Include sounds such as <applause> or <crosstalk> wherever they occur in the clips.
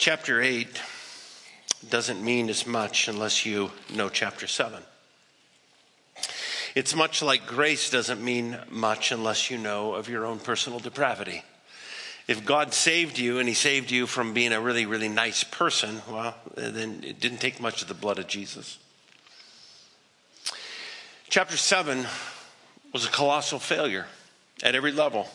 Chapter 8 doesn't mean as much unless you know chapter 7. It's much like grace doesn't mean much unless you know of your own personal depravity. If God saved you and He saved you from being a really, really nice person, well, then it didn't take much of the blood of Jesus. Chapter 7 was a colossal failure at every level.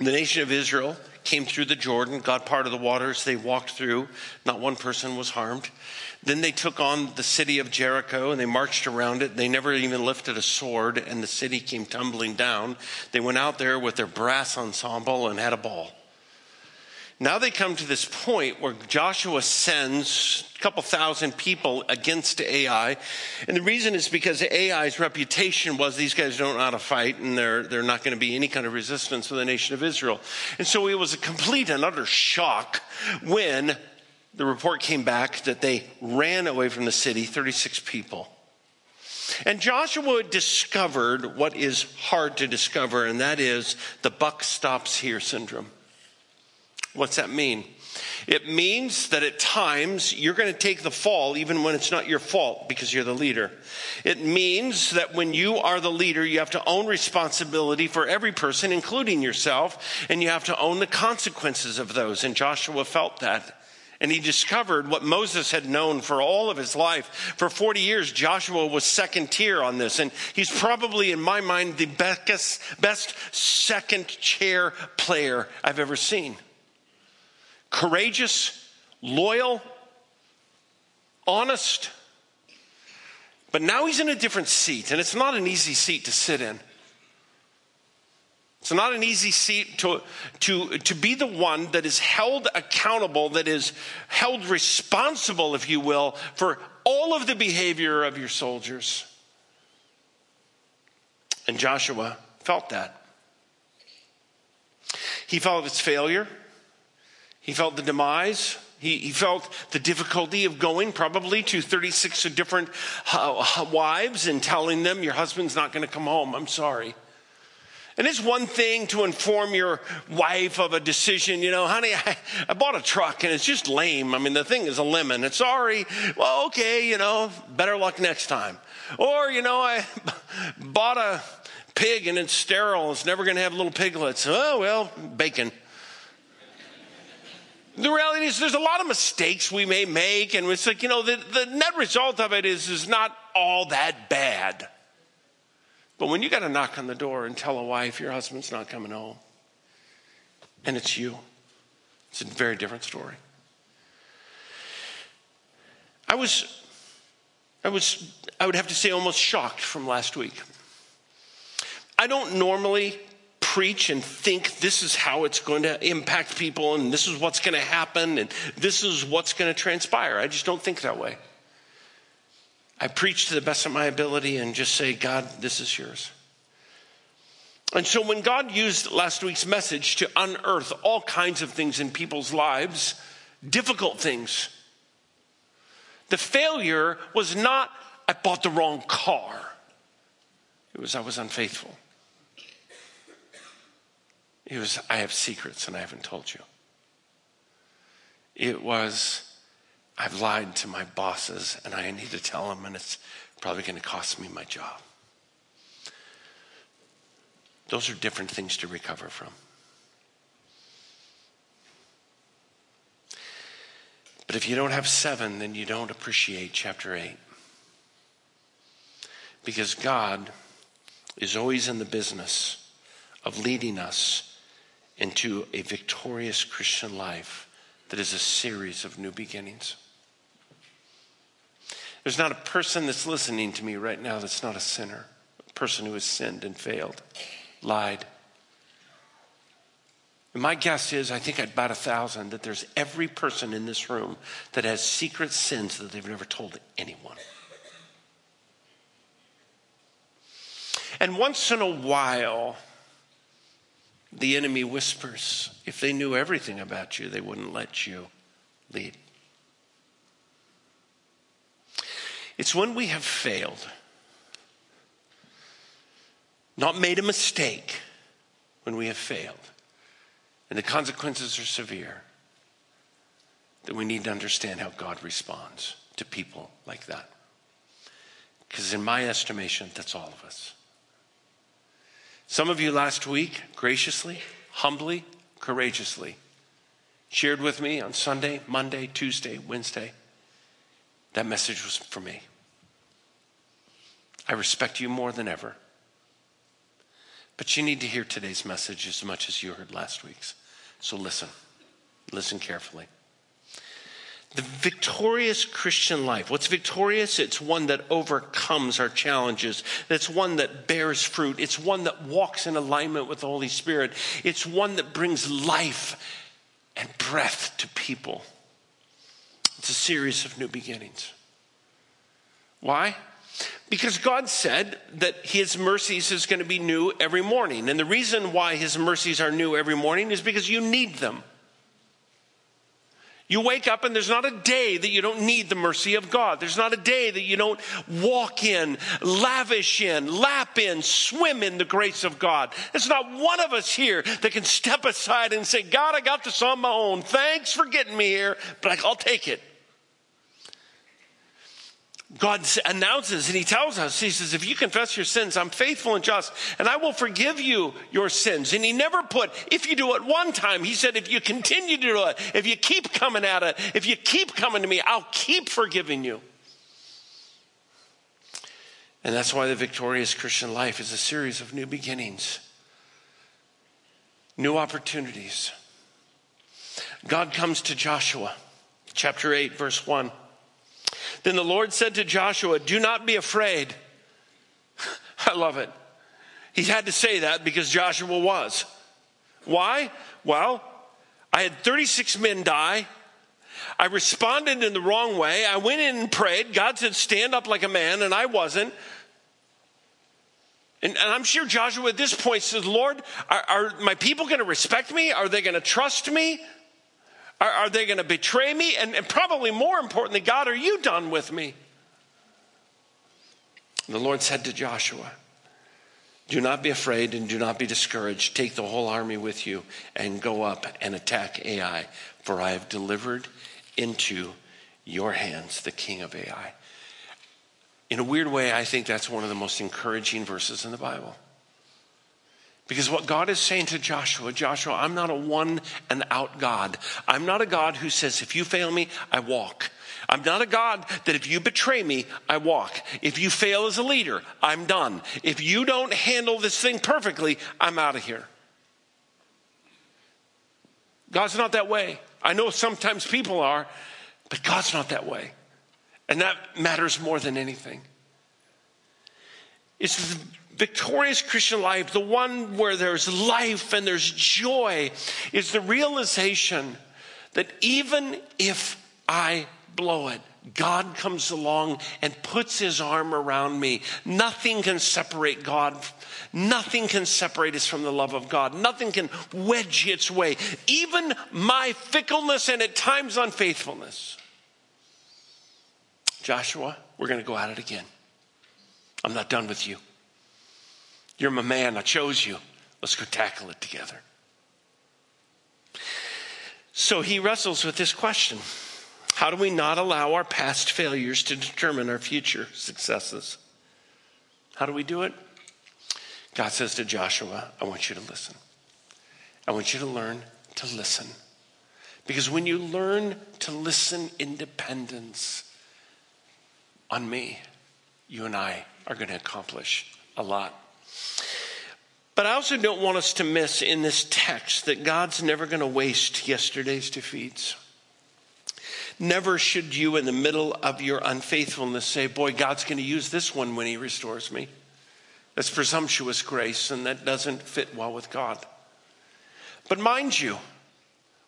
The nation of Israel came through the Jordan, got part of the waters they walked through. Not one person was harmed. Then they took on the city of Jericho and they marched around it. They never even lifted a sword, and the city came tumbling down. They went out there with their brass ensemble and had a ball. Now they come to this point where Joshua sends a couple thousand people against Ai. And the reason is because Ai's reputation was these guys don't know how to fight and they're, they're not going to be any kind of resistance for the nation of Israel. And so it was a complete and utter shock when the report came back that they ran away from the city, 36 people. And Joshua discovered what is hard to discover, and that is the buck stops here syndrome. What's that mean? It means that at times you're going to take the fall even when it's not your fault because you're the leader. It means that when you are the leader, you have to own responsibility for every person, including yourself, and you have to own the consequences of those. And Joshua felt that. And he discovered what Moses had known for all of his life. For 40 years, Joshua was second tier on this. And he's probably, in my mind, the best, best second chair player I've ever seen courageous, loyal, honest. But now he's in a different seat, and it's not an easy seat to sit in. It's not an easy seat to, to, to be the one that is held accountable, that is held responsible, if you will, for all of the behavior of your soldiers. And Joshua felt that. He felt its failure. He felt the demise. He, he, felt the difficulty of going probably to 36 different uh, wives and telling them, Your husband's not going to come home. I'm sorry. And it's one thing to inform your wife of a decision, you know, honey, <laughs> I, I bought a truck and it's just lame. I mean, the thing is a lemon. It's sorry. Well, okay, you know, better luck next time. Or, you know, I <laughs> bought a pig and it's sterile. It's never going to have little piglets. Oh, well, bacon the reality is there's a lot of mistakes we may make and it's like you know the, the net result of it is is not all that bad. But when you got to knock on the door and tell a wife your husband's not coming home and it's you it's a very different story. I was i was i would have to say almost shocked from last week. I don't normally preach and think this is how it's going to impact people and this is what's going to happen and this is what's going to transpire. I just don't think that way. I preach to the best of my ability and just say, God, this is yours. And so when God used last week's message to unearth all kinds of things in people's lives, difficult things, the failure was not, I bought the wrong car. It was, I was unfaithful. It was, I have secrets and I haven't told you. It was, I've lied to my bosses and I need to tell them, and it's probably going to cost me my job. Those are different things to recover from. But if you don't have seven, then you don't appreciate chapter eight. Because God is always in the business of leading us into a victorious Christian life that is a series of new beginnings. There's not a person that's listening to me right now that's not a sinner, a person who has sinned and failed, lied. And my guess is, I think I'd bet a thousand that there's every person in this room that has secret sins that they've never told anyone. And once in a while, the enemy whispers. If they knew everything about you, they wouldn't let you lead. It's when we have failed, not made a mistake, when we have failed, and the consequences are severe, that we need to understand how God responds to people like that. Because, in my estimation, that's all of us. Some of you last week graciously, humbly, courageously shared with me on Sunday, Monday, Tuesday, Wednesday. That message was for me. I respect you more than ever. But you need to hear today's message as much as you heard last week's. So listen. Listen carefully. The victorious Christian life. What's victorious? It's one that overcomes our challenges. It's one that bears fruit. It's one that walks in alignment with the Holy Spirit. It's one that brings life and breath to people. It's a series of new beginnings. Why? Because God said that His mercies is going to be new every morning. And the reason why His mercies are new every morning is because you need them. You wake up and there's not a day that you don't need the mercy of God. There's not a day that you don't walk in, lavish in, lap in, swim in the grace of God. There's not one of us here that can step aside and say, God, I got this on my own. Thanks for getting me here, but I'll take it. God announces and He tells us, He says, if you confess your sins, I'm faithful and just, and I will forgive you your sins. And He never put, if you do it one time, He said, if you continue to do it, if you keep coming at it, if you keep coming to me, I'll keep forgiving you. And that's why the victorious Christian life is a series of new beginnings, new opportunities. God comes to Joshua, chapter 8, verse 1. Then the Lord said to Joshua, Do not be afraid. <laughs> I love it. He had to say that because Joshua was. Why? Well, I had 36 men die. I responded in the wrong way. I went in and prayed. God said, Stand up like a man, and I wasn't. And, and I'm sure Joshua at this point says, Lord, are, are my people going to respect me? Are they going to trust me? Are, are they going to betray me? And, and probably more importantly, God, are you done with me? The Lord said to Joshua, Do not be afraid and do not be discouraged. Take the whole army with you and go up and attack Ai, for I have delivered into your hands the king of Ai. In a weird way, I think that's one of the most encouraging verses in the Bible. Because what God is saying to Joshua, Joshua, I'm not a one and out God. I'm not a God who says, if you fail me, I walk. I'm not a God that if you betray me, I walk. If you fail as a leader, I'm done. If you don't handle this thing perfectly, I'm out of here. God's not that way. I know sometimes people are, but God's not that way. And that matters more than anything. It's victorious Christian life, the one where there's life and there's joy, is the realization that even if I blow it, God comes along and puts his arm around me. Nothing can separate God. Nothing can separate us from the love of God. Nothing can wedge its way. Even my fickleness and at times unfaithfulness. Joshua, we're going to go at it again. I'm not done with you. You're my man. I chose you. Let's go tackle it together. So he wrestles with this question How do we not allow our past failures to determine our future successes? How do we do it? God says to Joshua, I want you to listen. I want you to learn to listen. Because when you learn to listen in dependence on me, you and I are going to accomplish a lot. But I also don't want us to miss in this text that God's never going to waste yesterday's defeats. Never should you, in the middle of your unfaithfulness, say, Boy, God's going to use this one when He restores me. That's presumptuous grace, and that doesn't fit well with God. But mind you,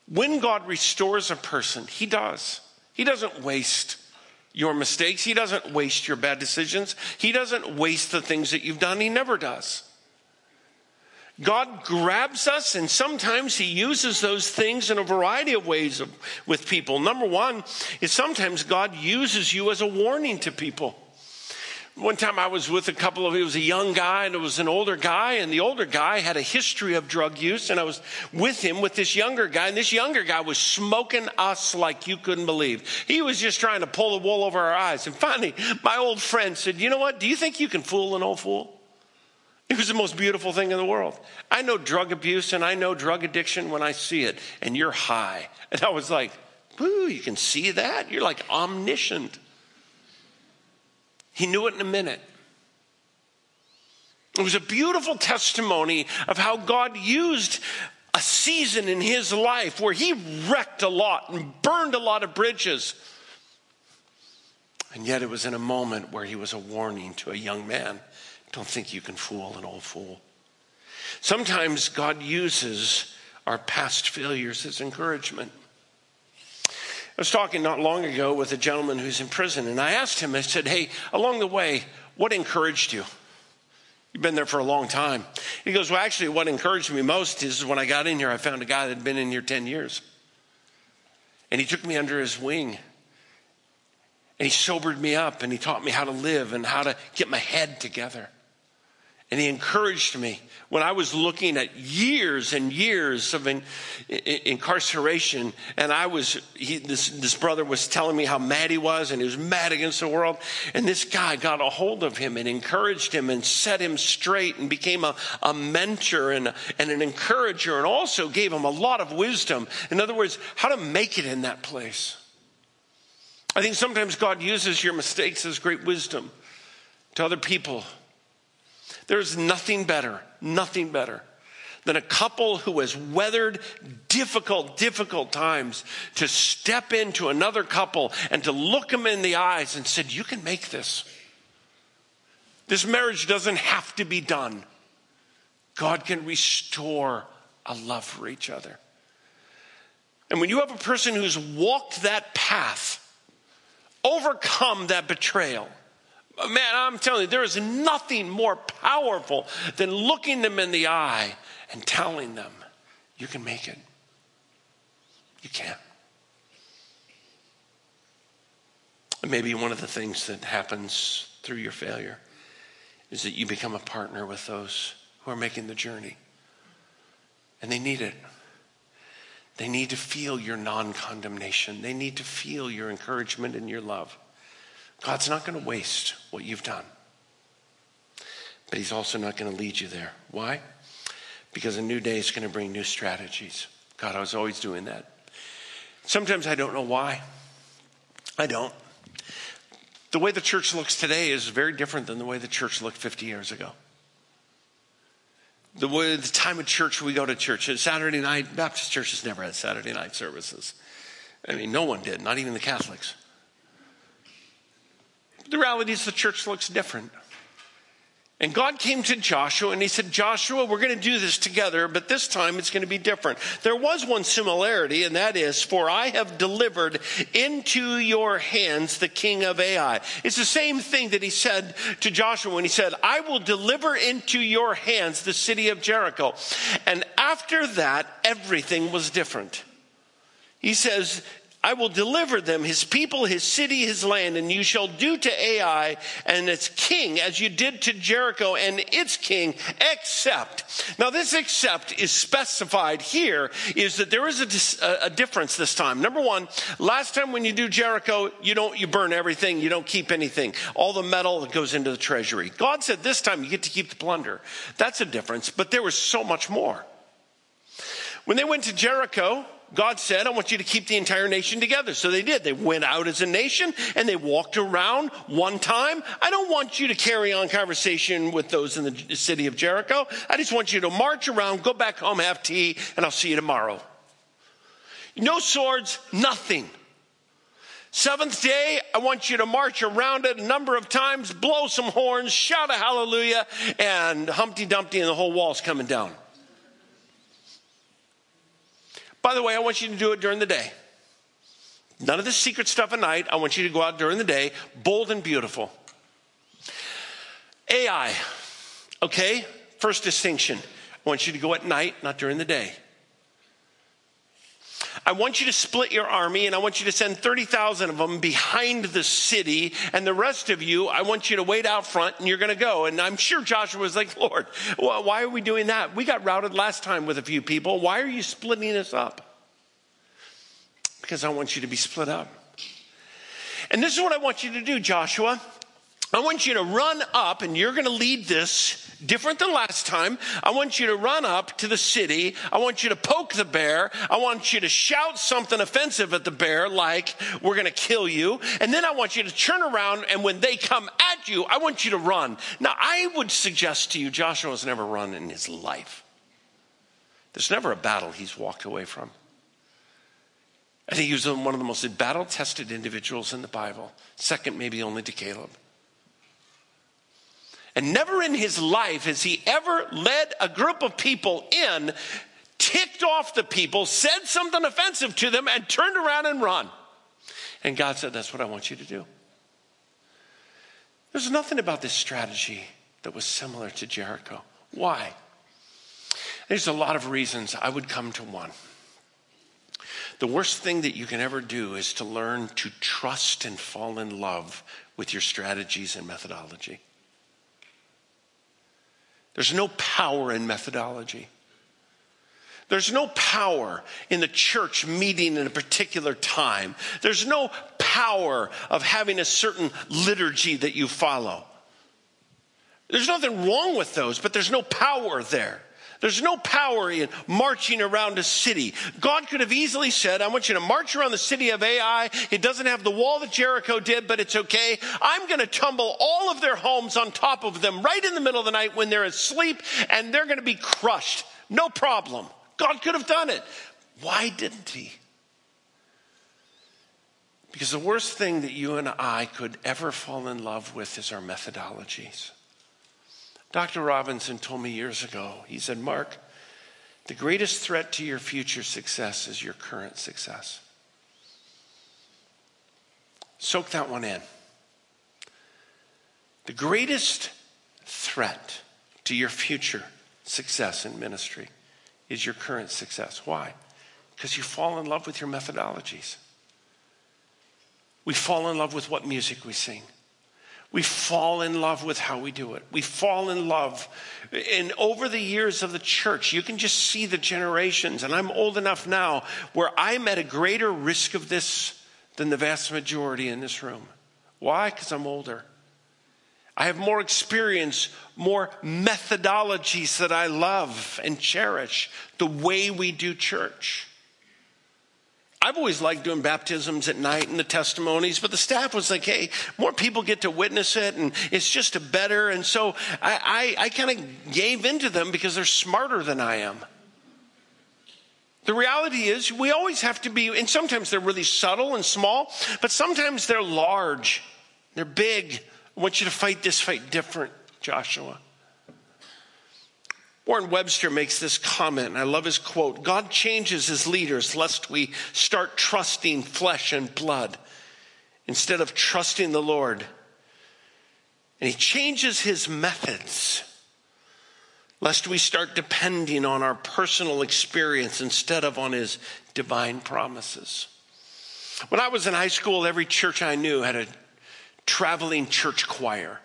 when God restores a person, He does. He doesn't waste your mistakes, He doesn't waste your bad decisions, He doesn't waste the things that you've done. He never does. God grabs us, and sometimes He uses those things in a variety of ways of, with people. Number one is sometimes God uses you as a warning to people. One time I was with a couple of, it was a young guy and it was an older guy, and the older guy had a history of drug use, and I was with him with this younger guy, and this younger guy was smoking us like you couldn't believe. He was just trying to pull the wool over our eyes. And finally, my old friend said, You know what? Do you think you can fool an old fool? It was the most beautiful thing in the world. I know drug abuse and I know drug addiction when I see it, and you're high. And I was like, Whoo, you can see that? You're like omniscient. He knew it in a minute. It was a beautiful testimony of how God used a season in his life where he wrecked a lot and burned a lot of bridges. And yet it was in a moment where he was a warning to a young man don't think you can fool an old fool. Sometimes God uses our past failures as encouragement. I was talking not long ago with a gentleman who's in prison, and I asked him, I said, Hey, along the way, what encouraged you? You've been there for a long time. He goes, Well, actually, what encouraged me most is when I got in here, I found a guy that had been in here 10 years. And he took me under his wing. And he sobered me up and he taught me how to live and how to get my head together. And he encouraged me when I was looking at years and years of in, in, incarceration. And I was, he, this, this brother was telling me how mad he was, and he was mad against the world. And this guy got a hold of him and encouraged him and set him straight and became a, a mentor and, and an encourager and also gave him a lot of wisdom. In other words, how to make it in that place. I think sometimes God uses your mistakes as great wisdom to other people there's nothing better, nothing better than a couple who has weathered difficult, difficult times to step into another couple and to look them in the eyes and said, You can make this. This marriage doesn't have to be done. God can restore a love for each other. And when you have a person who's walked that path, overcome that betrayal, Uh, man, I'm telling you, there is nothing more powerful than looking them in the eye and telling them, you can make it. You can. maybe one of the things that happens through your failure is that you become a partner with those who are making the journey. And they need it. They need to feel your non condemnation, they need to feel your encouragement and your love. God's not going to waste what you've done. But He's also not going to lead you there. Why? Because a new day is going to bring new strategies. God, I was always doing that. Sometimes I don't know why. I don't. The way the church looks today is very different than the way the church looked 50 years ago. The way the time of church we go to church. Saturday night, Baptist churches never had Saturday night services. I mean, no one did, not even the Catholics. The reality is the church looks different. And God came to Joshua and he said, Joshua, we're going to do this together, but this time it's going to be different. There was one similarity, and that is, for I have delivered into your hands the king of Ai. It's the same thing that he said to Joshua when he said, I will deliver into your hands the city of Jericho. And after that, everything was different. He says, I will deliver them, his people, his city, his land, and you shall do to Ai and its king as you did to Jericho and its king, except. Now, this except is specified here is that there is a, a difference this time. Number one, last time when you do Jericho, you don't, you burn everything, you don't keep anything. All the metal that goes into the treasury. God said this time you get to keep the plunder. That's a difference, but there was so much more. When they went to Jericho, God said, I want you to keep the entire nation together. So they did. They went out as a nation and they walked around one time. I don't want you to carry on conversation with those in the city of Jericho. I just want you to march around, go back home, have tea, and I'll see you tomorrow. No swords, nothing. Seventh day, I want you to march around it a number of times, blow some horns, shout a hallelujah, and Humpty Dumpty and the whole wall's coming down. By the way, I want you to do it during the day. None of the secret stuff at night. I want you to go out during the day, bold and beautiful. Ai, okay? First distinction. I want you to go at night, not during the day. I want you to split your army and I want you to send 30,000 of them behind the city. And the rest of you, I want you to wait out front and you're going to go. And I'm sure Joshua was like, Lord, why are we doing that? We got routed last time with a few people. Why are you splitting us up? Because I want you to be split up. And this is what I want you to do, Joshua. I want you to run up, and you're going to lead this different than last time. I want you to run up to the city. I want you to poke the bear. I want you to shout something offensive at the bear, like, we're going to kill you. And then I want you to turn around, and when they come at you, I want you to run. Now, I would suggest to you, Joshua's never run in his life. There's never a battle he's walked away from. I think he was one of the most battle tested individuals in the Bible, second, maybe only to Caleb. And never in his life has he ever led a group of people in, ticked off the people, said something offensive to them, and turned around and run. And God said, That's what I want you to do. There's nothing about this strategy that was similar to Jericho. Why? There's a lot of reasons. I would come to one. The worst thing that you can ever do is to learn to trust and fall in love with your strategies and methodology. There's no power in methodology. There's no power in the church meeting in a particular time. There's no power of having a certain liturgy that you follow. There's nothing wrong with those, but there's no power there. There's no power in marching around a city. God could have easily said, I want you to march around the city of Ai. It doesn't have the wall that Jericho did, but it's okay. I'm going to tumble all of their homes on top of them right in the middle of the night when they're asleep, and they're going to be crushed. No problem. God could have done it. Why didn't he? Because the worst thing that you and I could ever fall in love with is our methodologies. Dr. Robinson told me years ago, he said, Mark, the greatest threat to your future success is your current success. Soak that one in. The greatest threat to your future success in ministry is your current success. Why? Because you fall in love with your methodologies. We fall in love with what music we sing. We fall in love with how we do it. We fall in love. And over the years of the church, you can just see the generations. And I'm old enough now where I'm at a greater risk of this than the vast majority in this room. Why? Because I'm older. I have more experience, more methodologies that I love and cherish, the way we do church. I've always liked doing baptisms at night and the testimonies, but the staff was like, hey, more people get to witness it and it's just a better. And so I, I, I kind of gave into them because they're smarter than I am. The reality is, we always have to be, and sometimes they're really subtle and small, but sometimes they're large, they're big. I want you to fight this fight different, Joshua. Warren Wiersbe makes this comment, and I love his quote God changes his leaders lest we start trusting flesh and blood instead of trusting the Lord. And he changes his methods lest we start depending on our personal experience instead of on his divine promises. When I was in high school, every church I knew had a traveling church choir.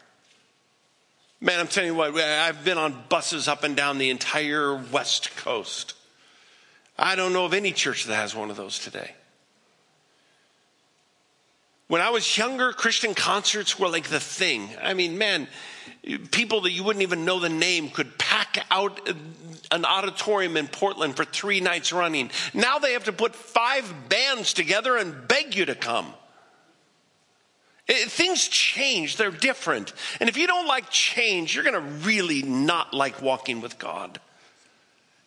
Man, I'm telling you what, I've been on buses up and down the entire West Coast. I don't know of any church that has one of those today. When I was younger, Christian concerts were like the thing. I mean, man, people that you wouldn't even know the name could pack out an auditorium in Portland for three nights running. Now they have to put five bands together and beg you to come. It, things change, they're different. And if you don't like change, you're going to really not like walking with God.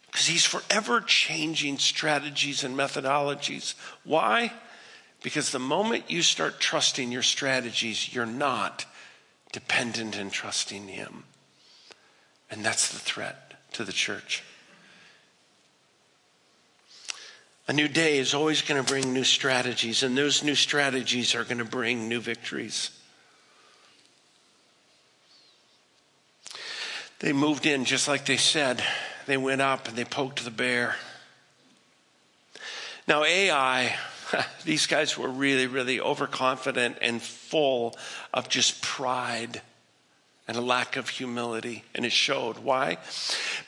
Because He's forever changing strategies and methodologies. Why? Because the moment you start trusting your strategies, you're not dependent and trusting Him. And that's the threat to the church. A new day is always going to bring new strategies, and those new strategies are going to bring new victories. They moved in just like they said. They went up and they poked the bear. Now, Ai, <laughs> these guys were really, really overconfident and full of just pride and a lack of humility. And it showed. Why?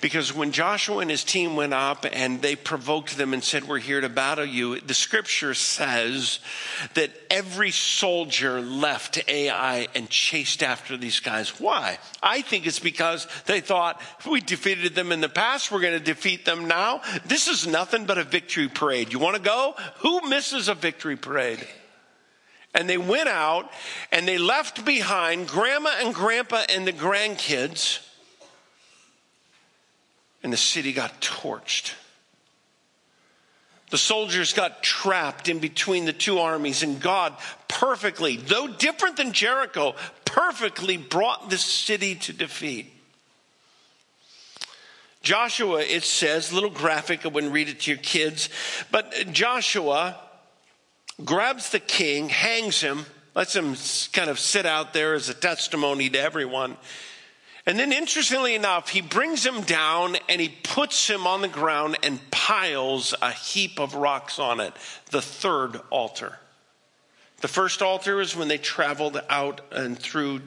Because when Joshua and his team went up and they provoked them and said, We're here to battle you, the scripture says that every soldier left Ai and chased after these guys. Why? I think it's because they thought, We defeated them in the past, we're going to defeat them now. This is nothing but a victory parade. You want to go? Who misses a victory parade? And they went out and they left behind grandma and grandpa and the grandkids. And the city got torched. The soldiers got trapped in between the two armies, and God perfectly, though different than Jericho, perfectly brought this city to defeat. Joshua, it says, little graphic, I wouldn't read it to your kids, but Joshua grabs the king, hangs him, lets him kind of sit out there as a testimony to everyone. And then, interestingly enough, he brings him down and he puts him on the ground and piles a heap of rocks on it, the third altar. The first altar is when they traveled out and through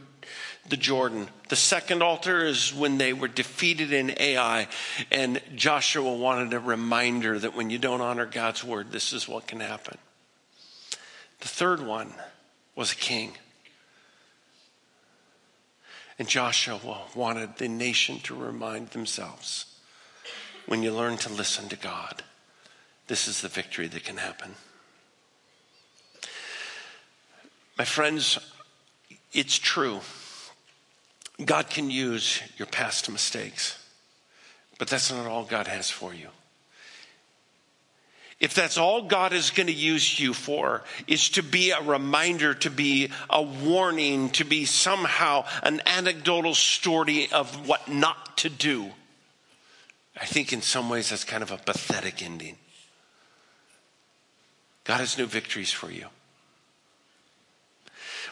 the Jordan. The second altar is when they were defeated in Ai, and Joshua wanted a reminder that when you don't honor God's word, this is what can happen. The third one was a king. And Joshua wanted the nation to remind themselves when you learn to listen to God, this is the victory that can happen. My friends, it's true. God can use your past mistakes, but that's not all God has for you if that's all God is going to use you for, is to be a reminder, to be a warning, to be somehow an anecdotal story of what not to do, I think in some ways that's kind of a pathetic ending. God has new victories for you.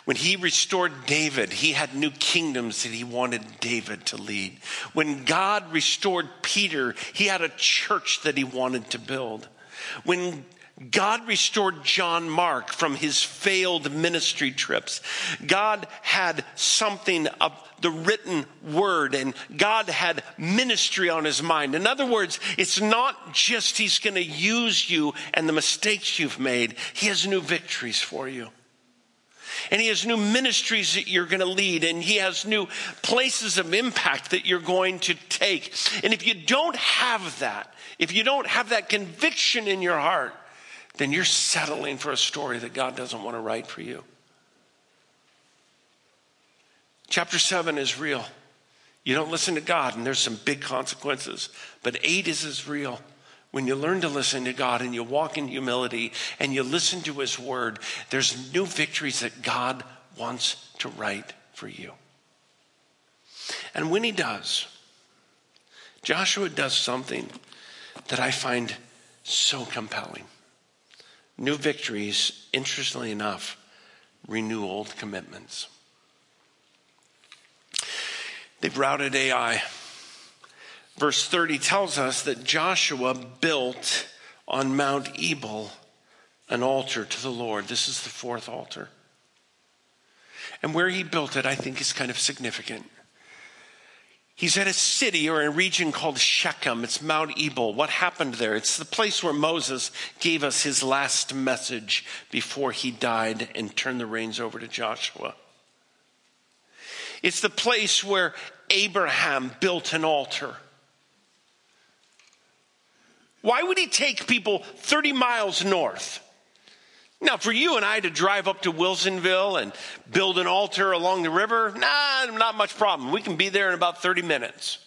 When he restored David, he had new kingdoms that he wanted David to lead. When God restored Peter, he had a church that he wanted to build. When God restored John Mark from his failed ministry trips. God had something of the written word and God had ministry on his mind. In other words, it's not just he's going to use you and the mistakes you've made. He has new victories for you. And he has new ministries that you're going to lead, and he has new places of impact that you're going to take. And if you don't have that, if you don't have that conviction in your heart, then you're settling for a story that God doesn't want to write for you. Chapter 7 is real. You don't listen to God, and there's some big consequences. But 8 is as real. When you learn to listen to God and you walk in humility and you listen to His word, there's new victories that God wants to write for you. And when He does, Joshua does something that I find so compelling. New victories, interestingly enough, renew old commitments. They've routed Ai. Verse 30 tells us that Joshua built on Mount Ebal an altar to the Lord. This is the fourth altar. And where he built it, I think, is kind of significant. He's at a city or a region called Shechem. It's Mount Ebal. What happened there? It's the place where Moses gave us his last message before he died and turned the reins over to Joshua. It's the place where Abraham built an altar. Why would he take people 30 miles north? Now, for you and I to drive up to Wilsonville and build an altar along the river, nah, not much problem. We can be there in about 30 minutes.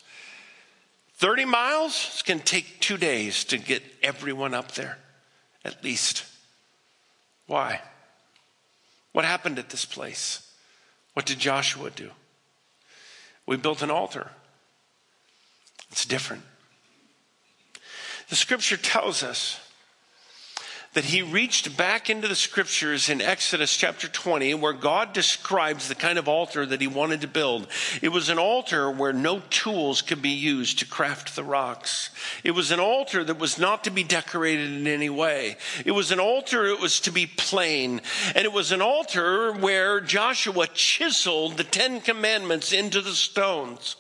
30 miles, it's going to take two days to get everyone up there, at least. Why? What happened at this place? What did Joshua do? We built an altar. It's different. The scripture tells us that he reached back into the scriptures in Exodus chapter 20, where God describes the kind of altar that he wanted to build. It was an altar where no tools could be used to craft the rocks. It was an altar that was not to be decorated in any way. It was an altar, it was to be plain. And it was an altar where Joshua chiseled the Ten Commandments into the stones.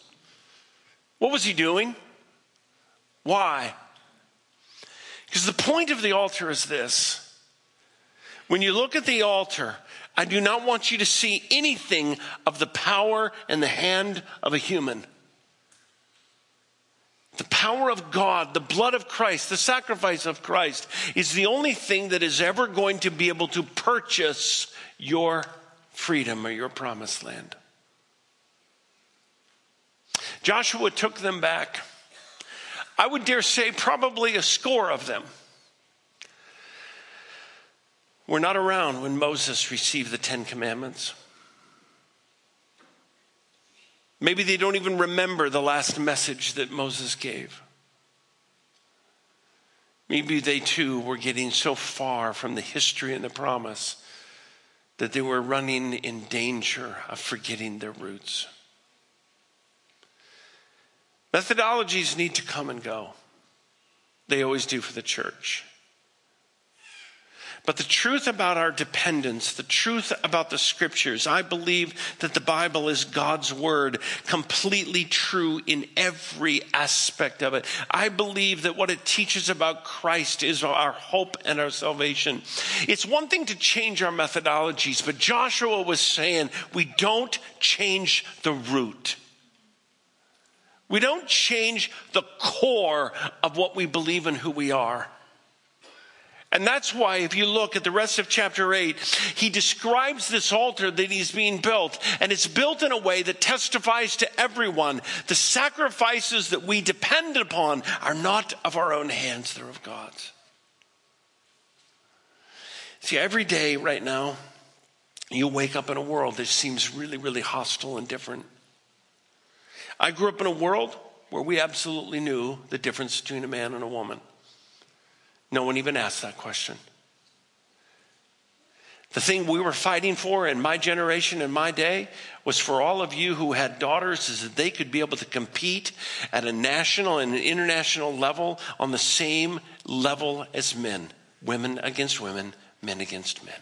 What was he doing? Why? Because the point of the altar is this. When you look at the altar, I do not want you to see anything of the power and the hand of a human. The power of God, the blood of Christ, the sacrifice of Christ is the only thing that is ever going to be able to purchase your freedom or your promised land. Joshua took them back. I would dare say probably a score of them were not around when Moses received the Ten Commandments. Maybe they don't even remember the last message that Moses gave. Maybe they too were getting so far from the history and the promise that they were running in danger of forgetting their roots. Methodologies need to come and go. They always do for the church. But the truth about our dependence, the truth about the scriptures, I believe that the Bible is God's word, completely true in every aspect of it. I believe that what it teaches about Christ is our hope and our salvation. It's one thing to change our methodologies, but Joshua was saying we don't change the root. We don't change the core of what we believe and who we are. And that's why, if you look at the rest of chapter 8, he describes this altar that he's being built, and it's built in a way that testifies to everyone the sacrifices that we depend upon are not of our own hands, they're of God's. See, every day right now, you wake up in a world that seems really, really hostile and different. I grew up in a world where we absolutely knew the difference between a man and a woman. No one even asked that question. The thing we were fighting for in my generation and my day was for all of you who had daughters is that they could be able to compete at a national and an international level on the same level as men, women against women, men against men.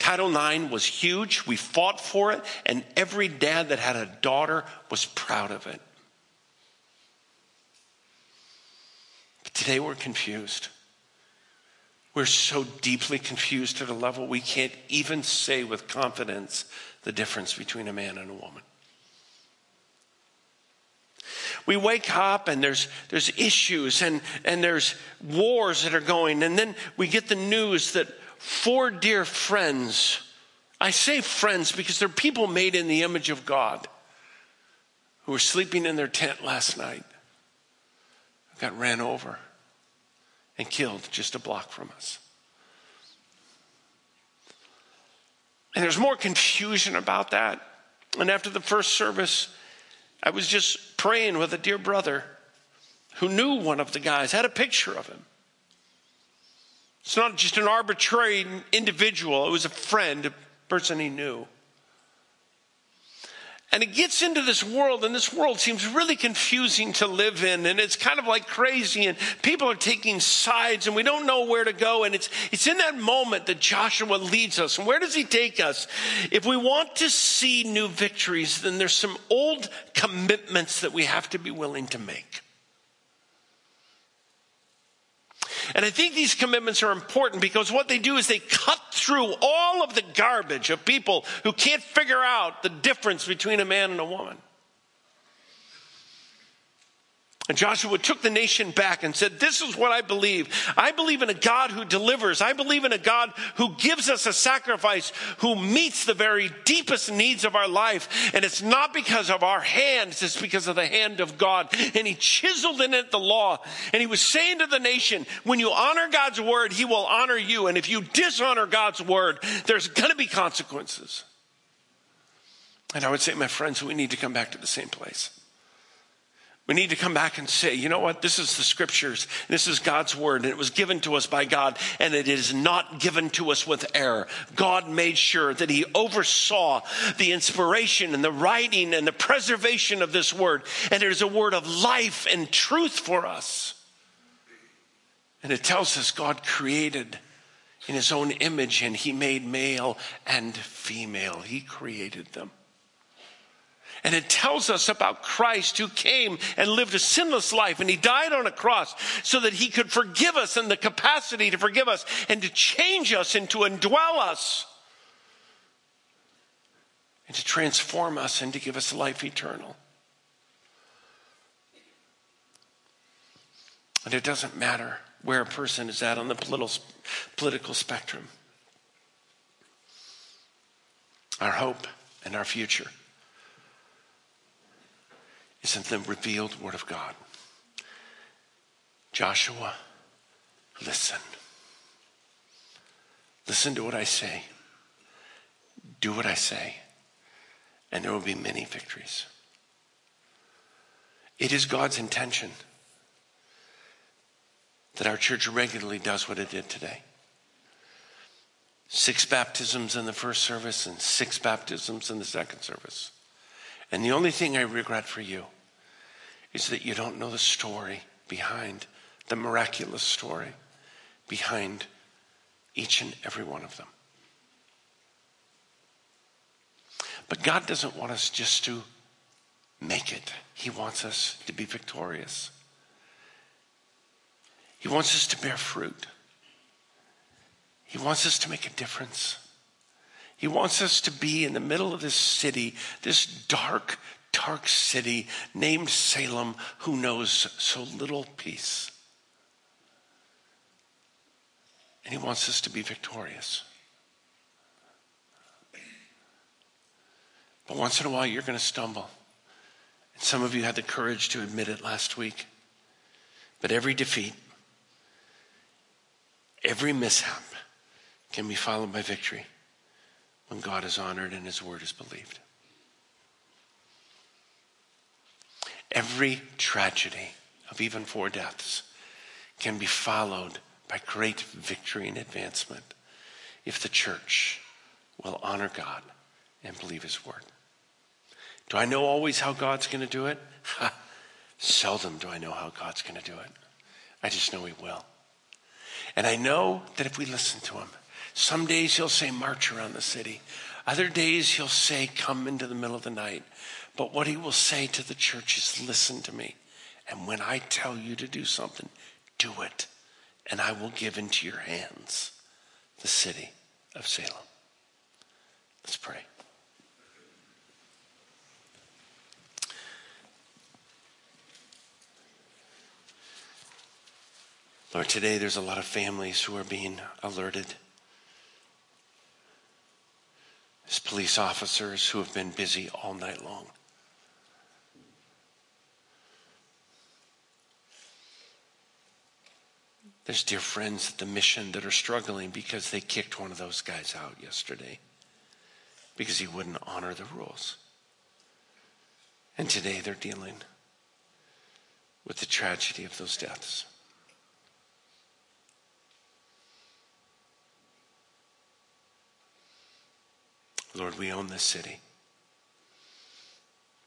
Title IX was huge. We fought for it, and every dad that had a daughter was proud of it. But today we're confused. We're so deeply confused at a level we can't even say with confidence the difference between a man and a woman. We wake up and there's, there's issues and, and there's wars that are going, and then we get the news that four dear friends. I say friends because they're people made in the image of God who were sleeping in their tent last night, got ran over and killed just a block from us. And there's more confusion about that. And after the first service, I was just praying with a dear brother who knew one of the guys, had a picture of him. It's not just an arbitrary individual, it was a friend, a person he knew. And it gets into this world, and this world seems really confusing to live in, and it's kind of like crazy, and people are taking sides, and we don't know where to go. And it's, it's in that moment that Joshua leads us. And where does he take us? If we want to see new victories, then there's some old commitments that we have to be willing to make. And I think these commitments are important because what they do is they cut through all of the garbage of people who can't figure out the difference between a man and a woman. And Joshua took the nation back and said, This is what I believe. I believe in a God who delivers. I believe in a God who gives us a sacrifice, who meets the very deepest needs of our life. And it's not because of our hands, it's because of the hand of God. And he chiseled in it the law. And he was saying to the nation, When you honor God's word, he will honor you. And if you dishonor God's word, there's going to be consequences. And I would say, my friends, we need to come back to the same place. We need to come back and say, you know what? This is the scriptures. This is God's word, and it was given to us by God, and it is not given to us with error. God made sure that He oversaw the inspiration and the writing and the preservation of this word, and it is a word of life and truth for us. And it tells us God created in His own image, and He made male and female. He created them. And it tells us about Christ who came and lived a sinless life and he died on a cross so that he could forgive us and the capacity to forgive us and to change us and to indwell us and to transform us and to give us life eternal. And it doesn't matter where a person is at on the political spectrum. Our hope and our future is in the revealed Word of God. Joshua, listen. Listen to what I say. Do what I say, and there will be many victories. It is God's intention that our church regularly does what it did today. Six baptisms in the first service and six baptisms in the second service. And the only thing I regret for you is that you don't know the story behind, the miraculous story behind each and every one of them. But God doesn't want us just to make it, He wants us to be victorious. He wants us to bear fruit. He wants us to make a difference. He wants us to be in the middle of this city, this dark, dark city named Salem, who knows so little peace. And he wants us to be victorious. But once in a while, you're going to stumble. And some of you had the courage to admit it last week. But every defeat, every mishap can be followed by victory when God is honored and his word is believed. Every tragedy of even four deaths can be followed by great victory and advancement if the church will honor God and believe his word. Do I know always how God's going to do it? Seldom do I know how God's going to do it. I just know he will. And I know that if we listen to him, some days he'll say, march around the city. Other days he'll say, come into the middle of the night. But what he will say to the church is, listen to me. And when I tell you to do something, do it. And I will give into your hands the city of Salem. Let's pray. Lord, today there's a lot of families who are being alerted. There's police officers who have been busy all night long. There's dear friends at the mission that are struggling because they kicked one of those guys out yesterday because he wouldn't honor the rules. And today they're dealing with the tragedy of those deaths. Lord, we own this city.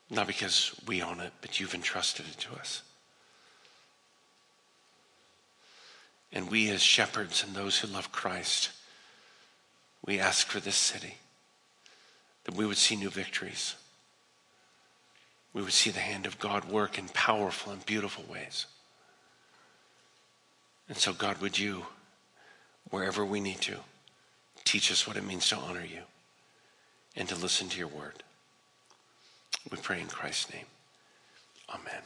Not because we own it, but you've entrusted it to us. And we, as shepherds and those who love Christ, we ask for this city that we would see new victories. We would see the hand of God work in powerful and beautiful ways. And so, God, would you, wherever we need to, teach us what it means to honor you and to listen to your word. We pray in Christ's name. Amen.